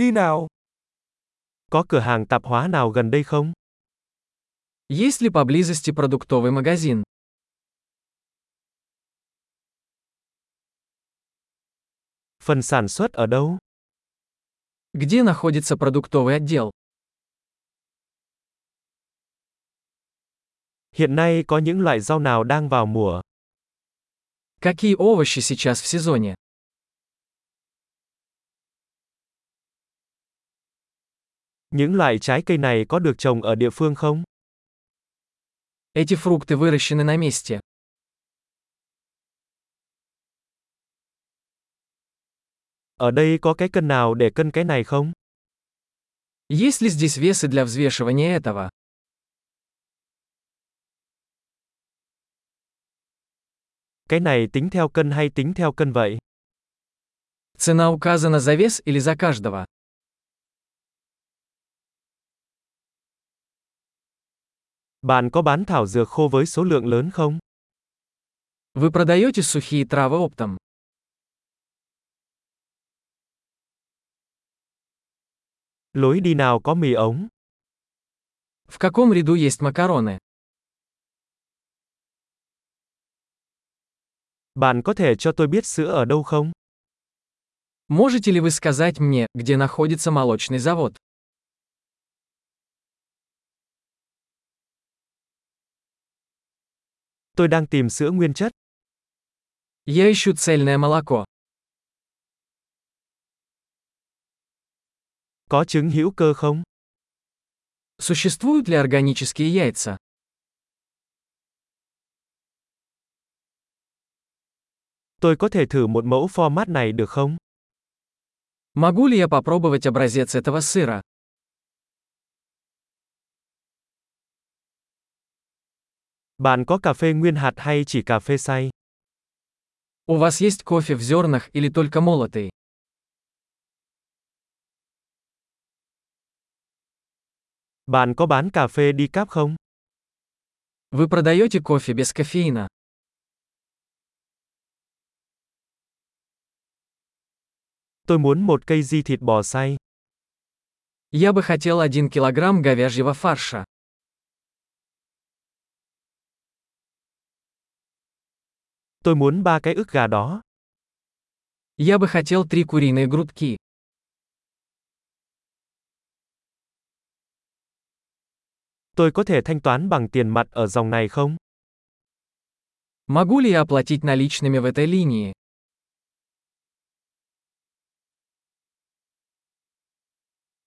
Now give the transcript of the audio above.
Đi nào. Có cửa hàng tạp hóa nào gần đây không? Есть ли поблизости продуктовый магазин? Phần sản xuất ở đâu? Где находится продуктовый отдел? Hiện nay có những loại rau nào đang vào mùa? Какие овощи сейчас в сезоне? Những loại trái cây này có được trồng ở địa phương không? Эти фрукты выращены на месте. Ở đây có cái cân nào để cân cái này không? Есть ли здесь весы для взвешивания этого? Cái này tính theo cân hay tính theo cân vậy? Цена указана за вес или за каждого? Bạn có bán thảo dược khô với số lượng lớn không? Вы продаете сухие травы оптом? Lối đi nào có mì ống? В каком ряду есть макароны? Bạn có thể cho tôi biết sữa ở đâu không? Можете ли вы сказать мне, где находится молочный завод? Tôi đang tìm sữa nguyên chất. Я ищу цельное молоко. Có trứng hữu cơ không? Существуют ли органические яйца? Tôi có thể thử một mẫu format này được không? Могу ли я попробовать образец этого сыра? Bạn có cà phê nguyên hạt hay chỉ cà phê xay? У вас есть кофе в зернах или только молотый? Bạn có bán cà phê decaf không? Вы продаете кофе без кофеина? Tôi muốn một cây di thịt bò xay. Я бы хотел 1 килограмм говяжьего фарша. Tôi muốn ba cái ức gà đó. Я бы хотел 3 куриные грудки. Tôi có thể thanh toán bằng tiền mặt ở dòng này không? Могу ли я оплатить наличными в этой линии?